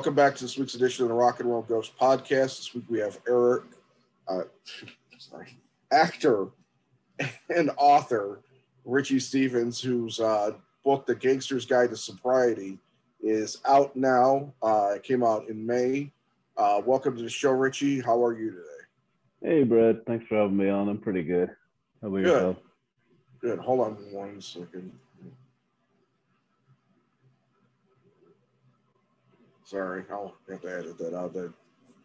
welcome back to this week's edition of the Rock and Roll Ghost podcast. This week we have Eric, uh, sorry, actor and author Richie Stevens, whose uh, book, The Gangster's Guide to Sobriety, is out now. Uh, it came out in May. Uh, welcome to the show, Richie. How are you today? Hey, Brett. Thanks for having me on. I'm pretty good. How about Good. yourself? Good. Hold on one second. Sorry, I'll have to edit that out. That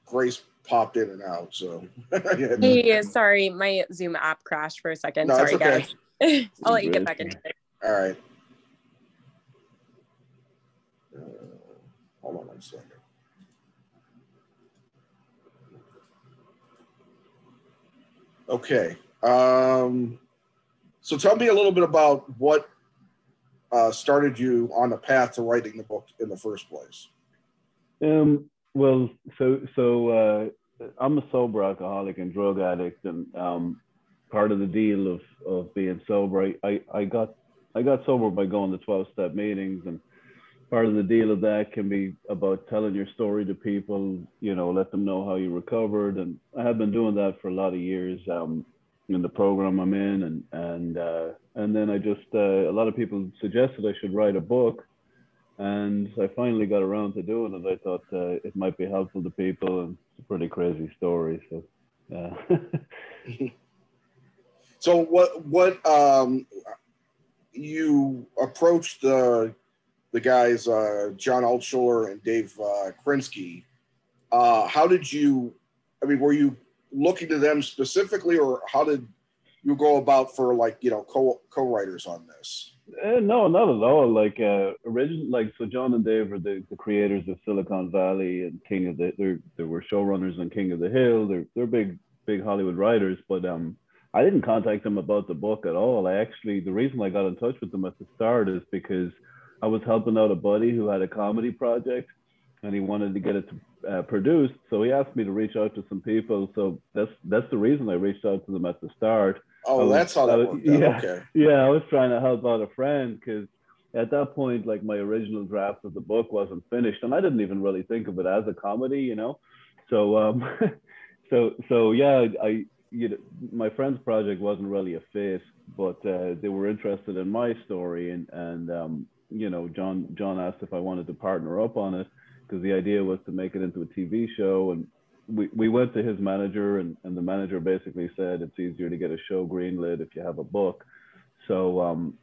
Grace popped in and out, so Yeah. Hey, sorry, my Zoom app crashed for a second. No, sorry, okay. guys. I'll let you get back into it. All right. Uh, hold on one second. Okay. Um, so tell me a little bit about what uh, started you on the path to writing the book in the first place. Um, well, so so uh, I'm a sober alcoholic and drug addict, and um, part of the deal of of being sober, I, I, I got I got sober by going to 12 step meetings, and part of the deal of that can be about telling your story to people, you know, let them know how you recovered, and I have been doing that for a lot of years. Um, in the program I'm in, and and uh, and then I just uh, a lot of people suggested I should write a book, and I finally got around to doing it. I thought uh, it might be helpful to people, and it's a pretty crazy story. So, yeah. So what what um, you approached the the guys uh, John Altschuler and Dave uh, Krinsky. Uh, how did you? I mean, were you looking to them specifically, or how did you go about for like you know co co writers on this? Uh, no, not at all. Like uh, original, like so, John and Dave are the, the creators of Silicon Valley and King of the. They're they were showrunners on King of the Hill. They're they're big big Hollywood writers, but um, I didn't contact them about the book at all. I actually the reason I got in touch with them at the start is because I was helping out a buddy who had a comedy project, and he wanted to get it uh, produced. So he asked me to reach out to some people. So that's that's the reason I reached out to them at the start. Oh, was- that's how that was- yeah. Okay. Yeah, I was trying to help out a friend because at that point, like my original draft of the book wasn't finished, and I didn't even really think of it as a comedy, you know. So, um, so, so yeah, I, you know, my friend's project wasn't really a fit, but uh, they were interested in my story, and and um, you know, John John asked if I wanted to partner up on it because the idea was to make it into a TV show, and we, we went to his manager, and, and the manager basically said it's easier to get a show greenlit if you have a book. So um,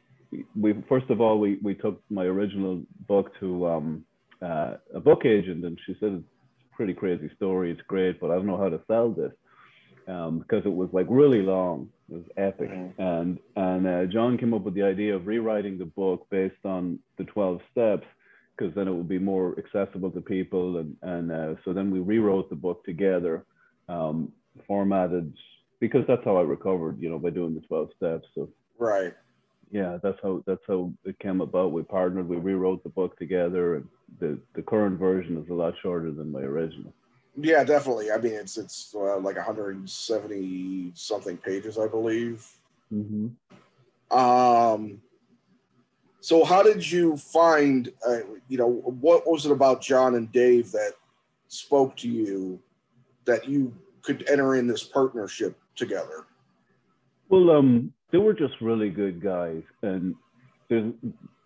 we first of all we we took my original book to um, uh, a book agent, and she said it's a pretty crazy story. It's great, but I don't know how to sell this um, because it was like really long. It was epic, Mhm. and and uh, John came up with the idea of rewriting the book based on the twelve steps because then it would be more accessible to people, and and uh, so then we rewrote the book together, um, formatted because that's how I recovered, you know, by doing the twelve steps. So Right. yeah, that's how that's how it came about. We partnered, we rewrote the book together, and the the current version is a lot shorter than my original. Yeah, definitely. I mean, it's it's uh, like 170 something pages, I believe. Mm-hmm. Um, so how did you find, uh, you know, what was it about John and Dave that spoke to you that you could enter in this partnership together? Well, um, they were just really good guys, and there's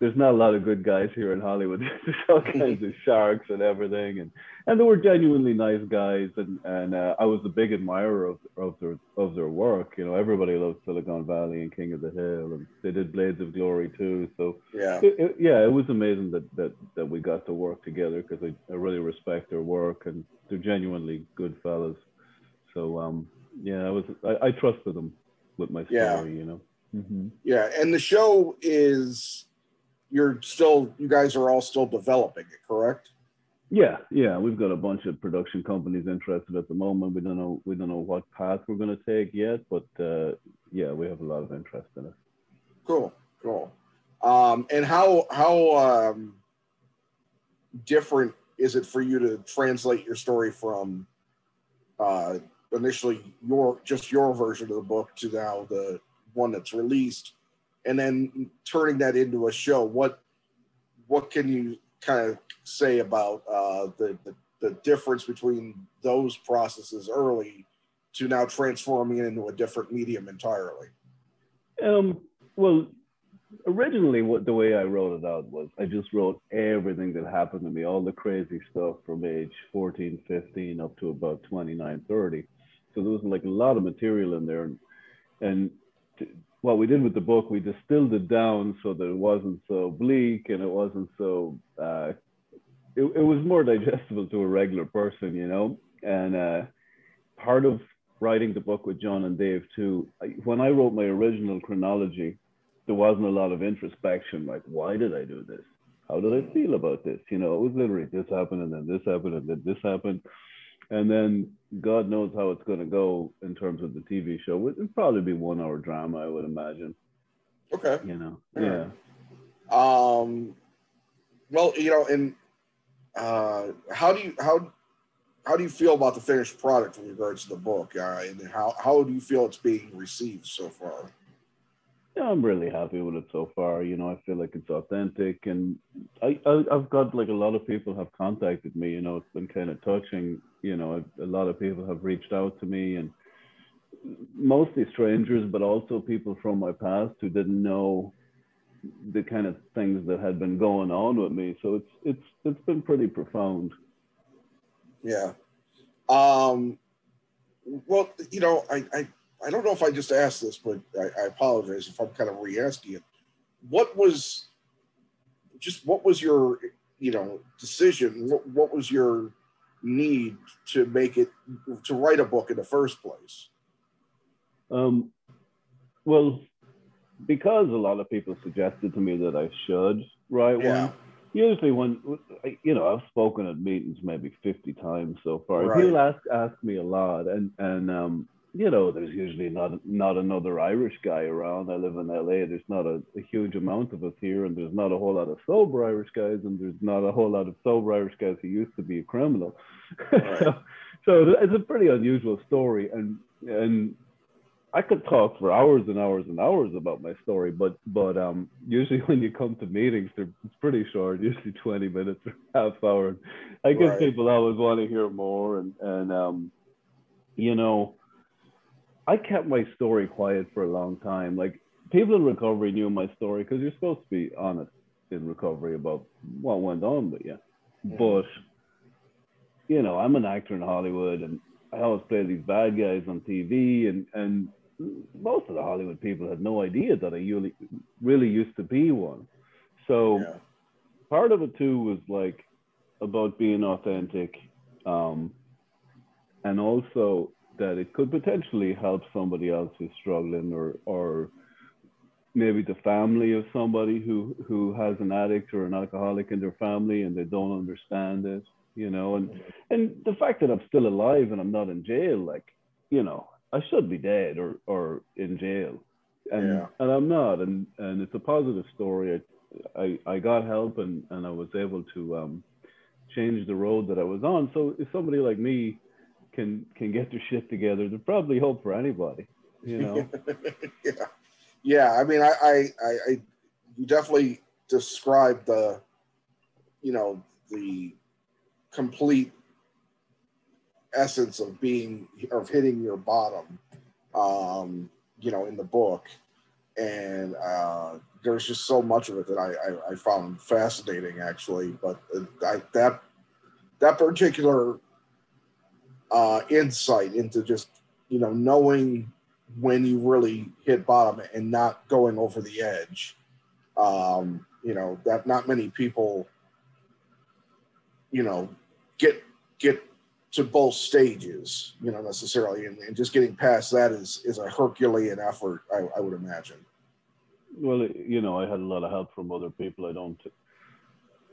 there's not a lot of good guys here in Hollywood. there's all kinds of sharks and everything, and and they were genuinely nice guys, and and uh, I was a big admirer of of their of their work. You know, everybody loved Silicon Valley and King of the Hill, and they did Blades of Glory too. So Yeah. it, it- yeah, it was amazing that that that we got to work together because I, I really respect their work and they're genuinely good fellas. So um, yeah, I was I, I trusted them with my story, Yeah. you know. Hmm Yeah. And the show is, you're still, you guys are all still developing it, correct? Yeah, yeah, we've got a bunch of production companies interested at the moment. We don't know we don't know what path we're going to take yet, but uh, yeah, we have a lot of interest in it. Cool. Cool. Um, and how, how, um, different is it for you to translate your story from, uh, initially your just your version of the book to now the one that's released and then turning that into a show what what can you kind of say about uh, the, the the difference between those processes early to now transforming it into a different medium entirely? Um, well, originally, what the way I wrote it out was I just wrote everything that happened to me, all the crazy stuff from age 14, 15 up to about 29, 30. So there was like a lot of material in there. And, and what we did with the book, we distilled it down so that it wasn't so bleak and it wasn't so, uh, it, it was more digestible to a regular person, you know? And uh, part of writing the book with John and Dave too, when I wrote my original chronology, there wasn't a lot of introspection, like, why did I do this? How did I feel about this? You know, it was literally this happened and then this happened and then this happened. And then God knows how it's going to go in terms of the TV show. It'd probably be one hour drama, I would imagine. Okay. You know, yeah. Um, well, you know, and uh, how do you how how do you feel about the finished product in regards to the book, uh, and how how do you feel it's being received so far? Yeah, I'm really happy with it so far. You know, I feel like it's authentic, and I, I have got like a lot of people have contacted me. You know, it's been kind of touching. You know, a lot of people have reached out to me, and mostly strangers, but also people from my past who didn't know the kind of things that had been going on with me. So it's it's it's been pretty profound. Yeah. Um. Well, you know, I I I don't know if I just asked this, but I, I apologize if I'm kind of re-asking it. What was just what was your you know decision? What, what was your need to make it to write a book in the first place? Um, well, because a lot of people suggested to me that I should write yeah. one. Usually, when you know, I've spoken at meetings maybe fifty times so far. Right. People ask ask me a lot, and and um, you know, there's usually not not another Irish guy around. I live in LA. There's not a, a, huge amount of us here, and there's not a whole lot of sober Irish guys, and there's not a whole lot of sober Irish guys who used to be a criminal. Right. so, so it's a pretty unusual story, and and I could talk for hours and hours and hours about my story, but but um, usually when you come to meetings, they're it's pretty short, usually 20 minutes or half hour. I guess right. people always want to hear more, and and um, you know I kept my story quiet for a long time. Like people in recovery knew my story because you're supposed to be honest in recovery about what went on with you. Yeah. But you know, I'm an actor in Hollywood, and I always play these bad guys on TV, and and most of the Hollywood people had no idea that I really really used to be one. So yeah. part of it too was like about being authentic, um, and also that it could potentially help somebody else who's struggling or or maybe the family of somebody who who has an addict or an alcoholic in their family and they don't understand it you know? And and the fact that i'm still alive and i'm not in jail like you know i should be dead or or in jail. And yeah. and i'm not. And and it's a positive story. I i, I got help and and i was able to um change the road that i was on. So if somebody like me can can get their shit together, there's probably hope for anybody. You know. yeah, yeah. I mean, I, I, I, you definitely described the, you know, the complete essence of being of hitting your bottom, um, you know, in the book, and uh, there's just so much of it that I, I, I found fascinating, actually. But I, that that particular uh, insight into just you know knowing when you really hit bottom and not going over the edge. Um, you know that not many people, you know, get get to both stages, you know, necessarily, and, and just getting past that is is a Herculean effort, I, I would imagine. Well, you know, I had a lot of help from other people. I don't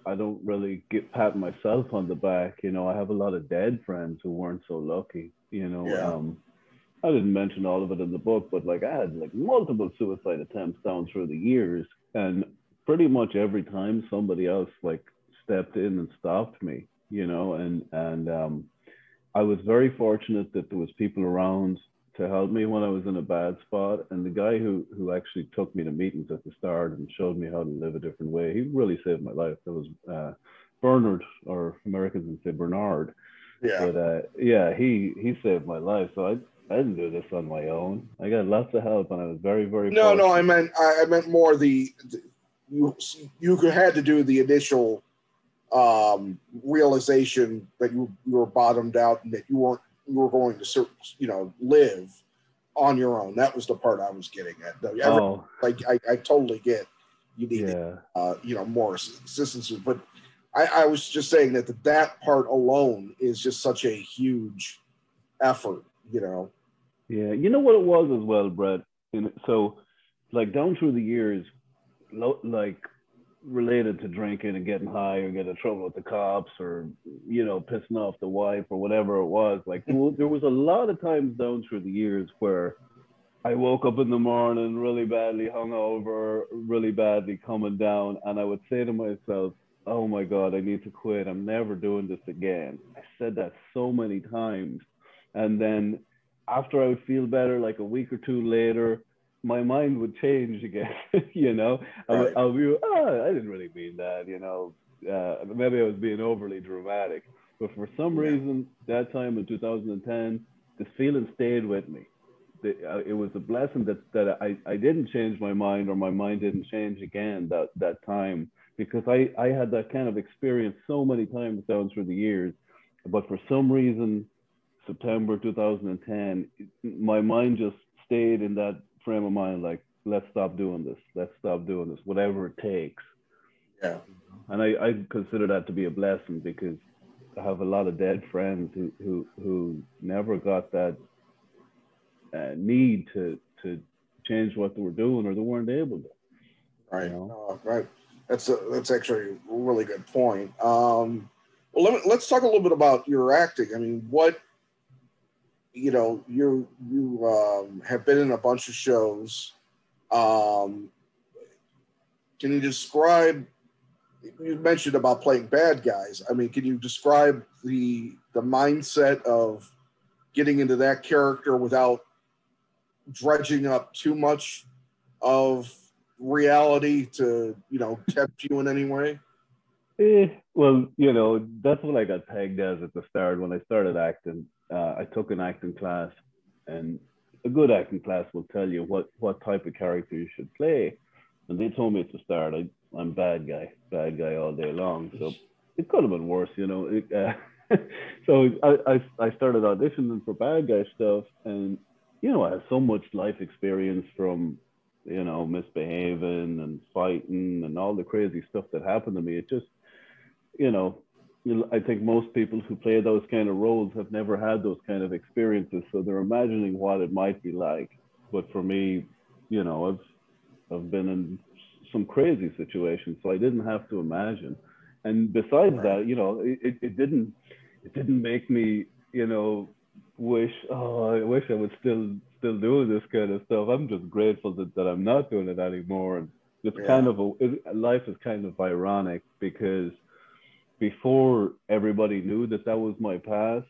I don't really get pat myself on the back. You know, I have a lot of dead friends who weren't so lucky. You know, yeah. um, I didn't mention all of it in the book, but like I had like multiple suicide attempts down through the years, and pretty much every time somebody else like stepped in and stopped me. You know, and and um, I was very fortunate that there was people around to help me when I was in a bad spot. And the guy who who actually took me to meetings at the start and showed me how to live a different way, he really saved my life. That was uh, Bernard, or Americans would say Bernard. Yeah. But uh, yeah, he he saved my life. So I I didn't do this on my own. I got lots of help, and I was very very. No, no, I meant I, I meant more the, the you you had to do the initial um, realization that you you were bottomed out and that you weren't you were going to you know live on your own. That was the part I was getting at. Though, Every- Oh like I, I totally get you need yeah. uh, you know more assistance, but I, I was just saying that the, that part alone is just such a huge effort. You know. Yeah, you know what it was as well, Brett. And so, like down through the years, lo- like related to drinking and getting high or getting in trouble with the cops or you know pissing off the wife or whatever it was. Like mm-hmm. there was, there was a lot of times down through the years where I woke up in the morning really badly hungover, really badly coming down, and I would say to myself, "Oh my God, I need to quit. I'm never doing this again." I said that so many times, and then after I would feel better, like a week or two later, my mind would change again. you know, Right. I'll be, oh, I didn't really mean that. You know, uh, maybe I was being overly dramatic, but for some Yeah. reason, that time in 2010, this feeling stayed with me. The, uh, it was a blessing that that I, I didn't change my mind or my mind didn't change again that that time because I I had that kind of experience so many times down through the years, but for some reason September 2010, my mind just stayed in that frame of mind, like, let's stop doing this, let's stop doing this, whatever it takes. Yeah. And I, I consider that to be a blessing because I have a lot of dead friends who, who, who never got that uh, need to, to change what they were doing or they weren't able to. Right. You Uh, right. That's a, that's actually a really good point. Um, well, let me, let's talk a little bit about your acting. I mean, what you know, you you um, have been in a bunch of shows. Um, can you describe? You mentioned about playing bad guys. I mean, can you describe the the mindset of getting into that character without dredging up too much of reality to you know tempt you in any way? Eh, well, you know, that's what I got pegged as at the start when I started acting. Uh, I took an acting class, and a good acting class will tell you what what type of character you should play. And they told me the start, I, I'm bad guy, bad guy all day long. So it could have been worse, you know. It, uh, so I, I I started auditioning for bad guy stuff, and you know, I have so much life experience from you know misbehaving and fighting and all the crazy stuff that happened to me. It just you know, I think most people who play those kind of roles have never had those kind of experiences, so they're imagining what it might be like. But for me, you know, I've I've been in some crazy situations, so I didn't have to imagine. And besides that, you know, it, it, it didn't it didn't make me, you know, wish oh I wish I was still still doing this kind of stuff. I'm just grateful that, that I'm not doing it anymore. And it's Yeah. kind of a it, life is kind of ironic because before everybody knew that that was my past,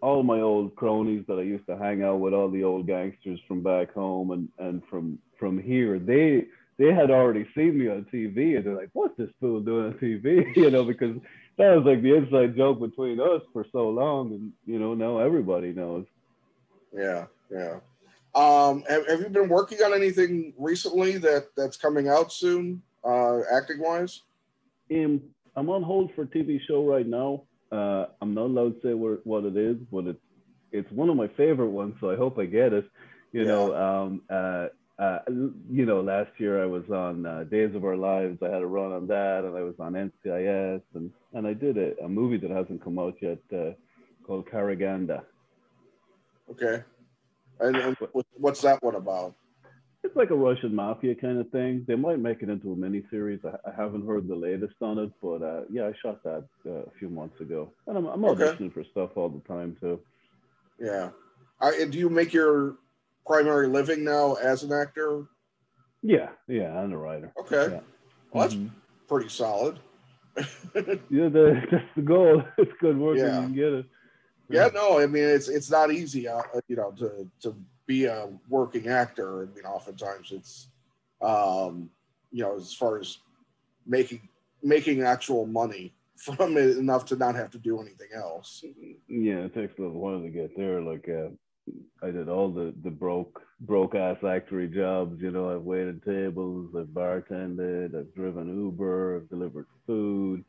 all my old cronies that I used to hang out with, all the old gangsters from back home and, and from from here, they they had already seen me on TV and they're like, "What's this fool doing on TV?" you know, because that was like the inside joke between us for so long, and you know now everybody knows. Yeah, yeah. Um, have, have you been working on anything recently that that's coming out soon, uh, acting wise? Um, I'm on hold for a TV show right now. Uh, I'm not allowed to say where, what it is, but it's it's one of my favorite ones, so I hope I get it. You know, um, uh, uh, you know, last year I was on uh, Days of Our Lives. I had a run on that, and I was on NCIS, and and I did a, a movie that hasn't come out yet uh, called Karaganda. Okay. And, and what's that one about? It's like a Russian mafia kind of thing. They might make it into a miniseries. I, I haven't heard the latest on it, but uh, yeah, I shot that uh, a few months ago, and I'm, I'm Okay. auditioning for stuff all the time too. Yeah. I, do you make your primary living now as an actor? Yeah, yeah, and a writer. Okay. Yeah. Well, that's Mhm. pretty solid. Yeah, the, that's the goal. It's good work when Yeah. you can get it. yeah, no, I mean it's it's not easy, uh, you know, to to be a working actor. I mean, oftentimes it's, um, you know, as far as making making actual money from it enough to not have to do anything else. Yeah, it takes a little while to get there. Like uh, I did all the the broke broke ass factory jobs. You know, I've waited tables, I've bartended, I've driven Uber, I've delivered food.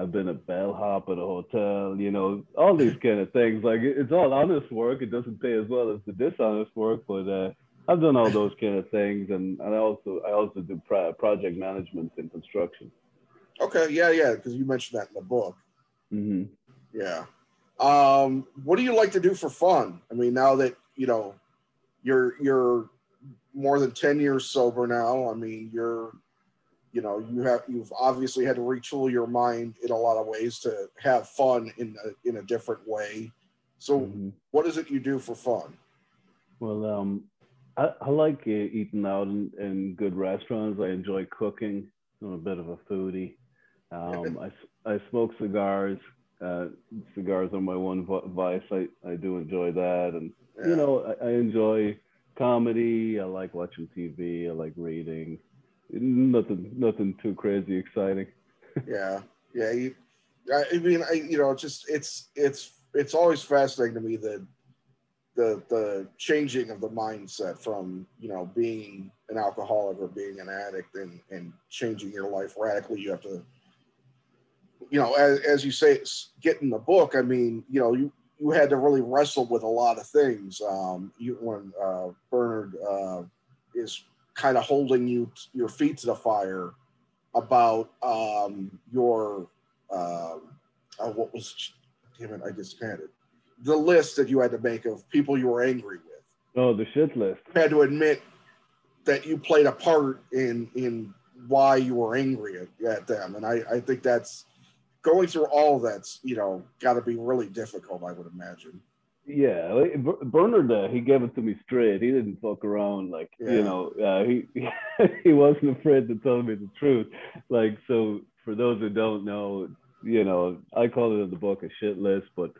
I've been a bellhop at a hotel, you know, all these kind of things. Like it's all honest work. It doesn't pay as well as the dishonest work, but uh, I've done all those kind of things, and, and I also I also do pro- project management in construction. Okay, yeah, yeah, because you mentioned that in the book. Mm-hmm. Yeah. Um, what do you like to do for fun? I mean, now that you know you're you're more than ten years sober now. I mean, you're you know you have you've obviously had to retool your mind in a lot of ways to have fun in a, in a different way. So, Mm-hmm. what is it you do for fun? Well, um, I, I like uh, eating out in, in good restaurants. I enjoy cooking. I'm a bit of a foodie. Um, I, I smoke cigars. Uh, cigars are my one vice. I, I do enjoy that. And, Yeah. you know, I, I enjoy comedy. I like watching TV. I like reading. Nothing, nothing too crazy exciting. yeah yeah you, I, mean I, you know just it's it's it's always fascinating to me that the the changing of the mindset from you know being an alcoholic or being an addict and and changing your life radically you have to you know as, as you say get in the book i mean you know you you had to really wrestle with a lot of things um you when uh bernard uh is kind of holding you your feet to the fire about um, your um uh, what was damn it I just had it the list that you had to make of people you were angry with. Oh, the shit list. You had to admit that you played a part in in why you were angry at, at them, and I I think that's going through all of that's you know got to be really difficult. I would imagine. Yeah, like, Ber- Bernard, uh, he gave it to me straight. He didn't fuck around. Like Yeah. you know, uh, he he wasn't afraid to tell me the truth. Like so, for those who don't know, you know, I call it in the book a shit list. But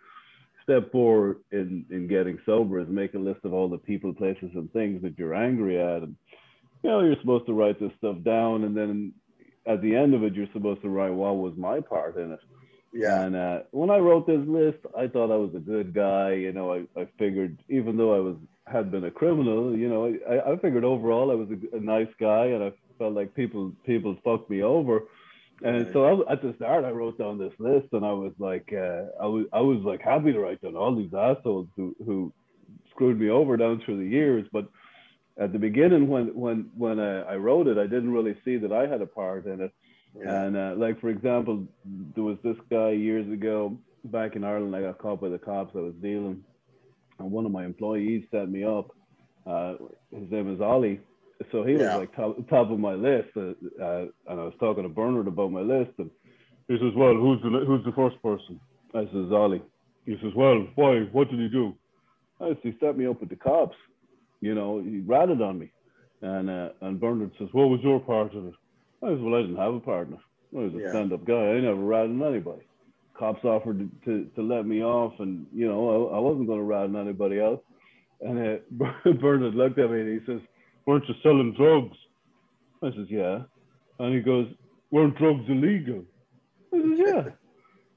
step four in in getting sober is make a list of all the people, places, and things that you're angry at, and you know, you're supposed to write this stuff down, and then at the end of it, you're supposed to write what was my part in it. Yeah, And uh, when I wrote this list, I thought I was a good guy. You know, I, I figured even though I was had been a criminal, you know, I, I figured overall I was a, a nice guy, and I felt like people people fucked me over. And Right. so I, at the start, I wrote down this list, and I was like, uh, I was I was like happy to write down all these assholes who who screwed me over down through the years. But at the beginning, when when when I, I wrote it, I didn't really see that I had a part in it. Yeah, And uh, like for example, there was this guy years ago back in Ireland. I got caught by the cops. I was dealing, and one of my employees set me up. Uh, his name is Ollie. So he was like top, top of my list, uh, uh, and I was talking to Bernard about my list, and he says, "Well, who's the who's the first person?" I says, "Ollie." He says, "Well, why? What did he do?" I said, "He set me up with the cops. You know, he ratted on me." And uh, and Bernard says, "What was your part of it?" I said, "Well, I didn't have a partner. I was a Yeah. stand-up guy. I never ratted on anybody. Cops offered to, to, to let me off, and you know, I, I wasn't going to rat on anybody else." And uh, Bernard looked at me and he says, "Weren't you selling drugs?" I says, "Yeah." And he goes, "Weren't drugs illegal?" I says, "Yeah."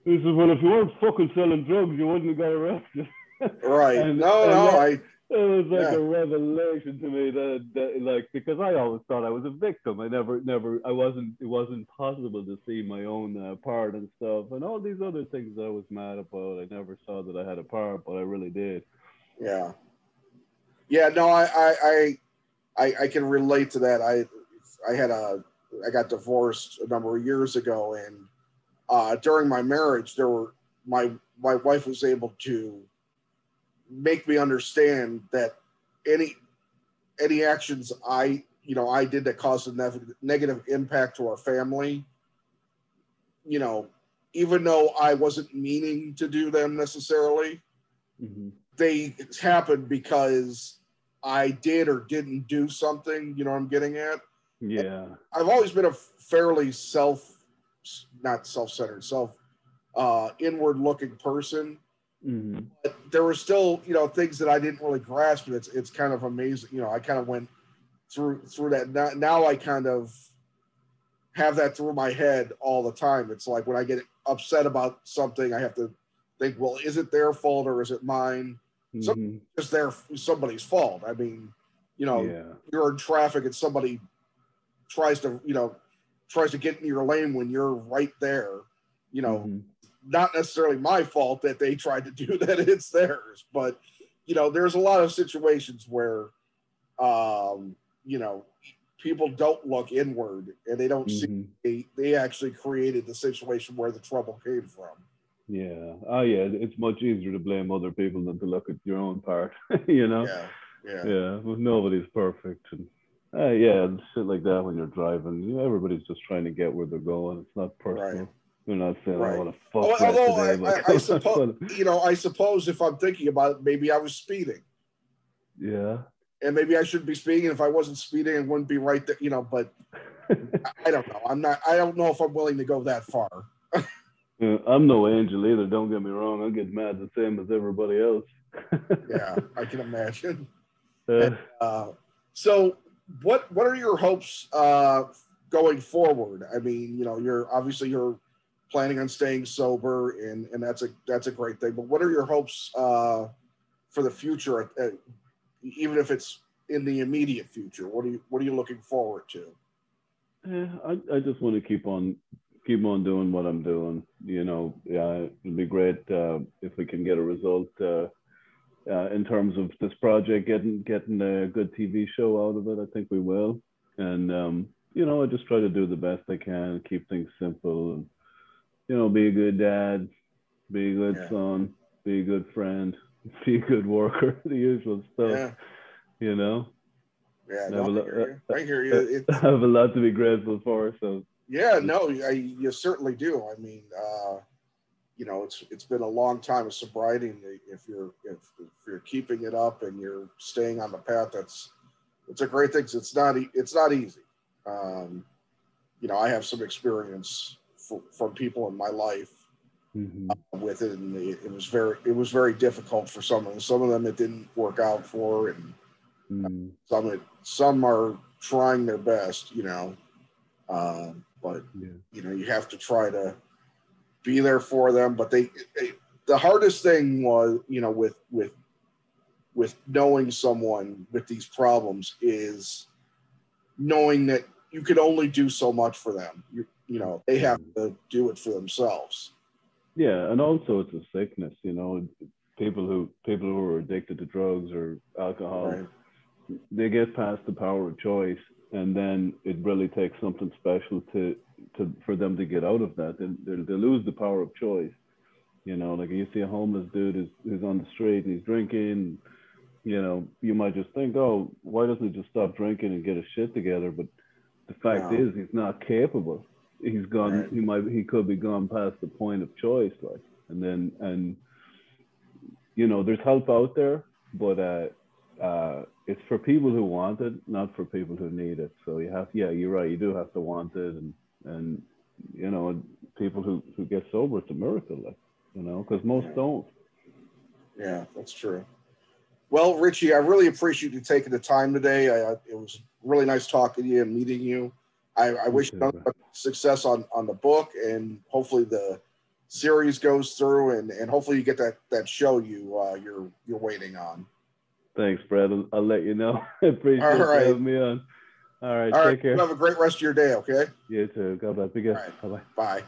He says, "Well, if you weren't fucking selling drugs, you wouldn't have got arrested." right. and- no, and no, that- I It was like Yeah. a revelation to me that, that, like, because I always thought I was a victim. I never, never, I wasn't. It wasn't possible to see my own uh, part and stuff, and all these other things I was mad about. I never saw that I had a part, but I really did. Yeah. Yeah, no, I, I, I, I, I can relate to that. I, I had a, I got divorced a number of years ago, and uh, during my marriage, there were my my wife was able to make me understand that any any actions I, you know, I did that caused a nev- negative impact to our family, you know, even though I wasn't meaning to do them necessarily, hmm they happened because I did or didn't do something. You know what I'm getting at? Yeah. I've always been a fairly self, not self-centered, self, uh, inward-looking person. Hmm But there were still, you know, things that I didn't really grasp. And it's it's kind of amazing. You know, I kind of went through through that. Now, now I kind of have that through my head all the time. It's like when I get upset about something, I have to think, well, is it their fault or is it mine? Mhm. Is there somebody's fault? I mean, you know, yeah. you're in traffic and somebody tries to, you know, tries to get in your lane when you're right there. You know, Mhm. Not necessarily my fault that they tried to do that; it's theirs. But you know, there's a lot of situations where, um, you know, people don't look inward and they don't see Mhm. they, they actually created the situation where the trouble came from. Yeah. Oh, yeah. It's much easier to blame other people than to look at your own part. you know. Yeah, yeah, Yeah. Well, nobody's perfect, and uh, yeah, and shit like that when you're driving. You know, everybody's just trying to get where they're going. It's not personal. Right. You're not saying Right. I want to fuck that Although I, today. I, like, I suppose, you know, I suppose if I'm thinking about it, maybe I was speeding. yeah. and maybe I shouldn't be speeding. If I wasn't speeding, it wouldn't be right there, you know. But I- I don't know. I'm not. I don't know if I'm willing to go that far. I'm no angel either. Don't get me wrong. I get mad the same as everybody else. Yeah, I can imagine. Uh, Uh, so, what what are your hopes uh, going forward? I mean, you know, you're obviously you're planning on staying sober, and and that's a that's a great thing. But what are your hopes uh, for the future? Uh, even if it's in the immediate future, what are you what are you looking forward to? Yeah, I, I just want to keep on keep on doing what I'm doing. You know, yeah, it'd be great uh, if we can get a result uh, uh, in terms of this project getting getting a good TV show out of it. I think we will, and um, you know, I just try to do the best I can, keep things simple, and you know, be a good dad, be a good Yeah. son, be a good friend, be a good worker, the usual stuff. Yeah, You know, yeah. I No, have lo- hear you. I hear you. It's, I have a lot to be grateful for. So Yeah, no, I, you certainly do. I mean, uh, you know, it's it's been a long time of sobriety, and if you're if, if you're keeping it up and you're staying on the path, that's it's a great thing. It's not it's not easy. Um, you know, I have some experience from people in my life mhm. with it, and it, it was very it was very difficult for some of them. Some of them it didn't work out for, and Mm. some it, some are trying their best. You know, um, but yeah. you know you have to try to be there for them but they, they the hardest thing was you know with with with knowing someone with these problems is knowing that you could only do so much for them you you know they have to do it for themselves Yeah, and also it's a sickness, you know. People who people who are addicted to drugs or alcohol, right they get past the power of choice, and then it really takes something special to to for them to get out of that. And they, they lose the power of choice. You know, like you see a homeless dude who's, who's on the street and he's drinking. You know, you might just think, oh, why doesn't he just stop drinking and get his shit together? But the fact is, he's not capable. He's gone. Right. He might. He could be gone past the point of choice, like. And then, and you know, there's help out there, but uh, uh, it's for people who want it, not for people who need it. So you have, yeah, you're right. You do have to want it, and and you know, and people who who get sober, it's a miracle, like you know, because most Yeah. don't. yeah that's true well richie i really appreciate you taking the time today I, I- it was really nice talking to you and meeting you i, I wish you too, success on on the book and hopefully the series goes through and and hopefully you get that that show you uh you're you're waiting on Thanks, Brad. I'll, I'll let you know. I appreciate All you having me on. All right, all take right care. you have a great rest of your day okay You too. God bless. Be good. Right. Bye bye. bye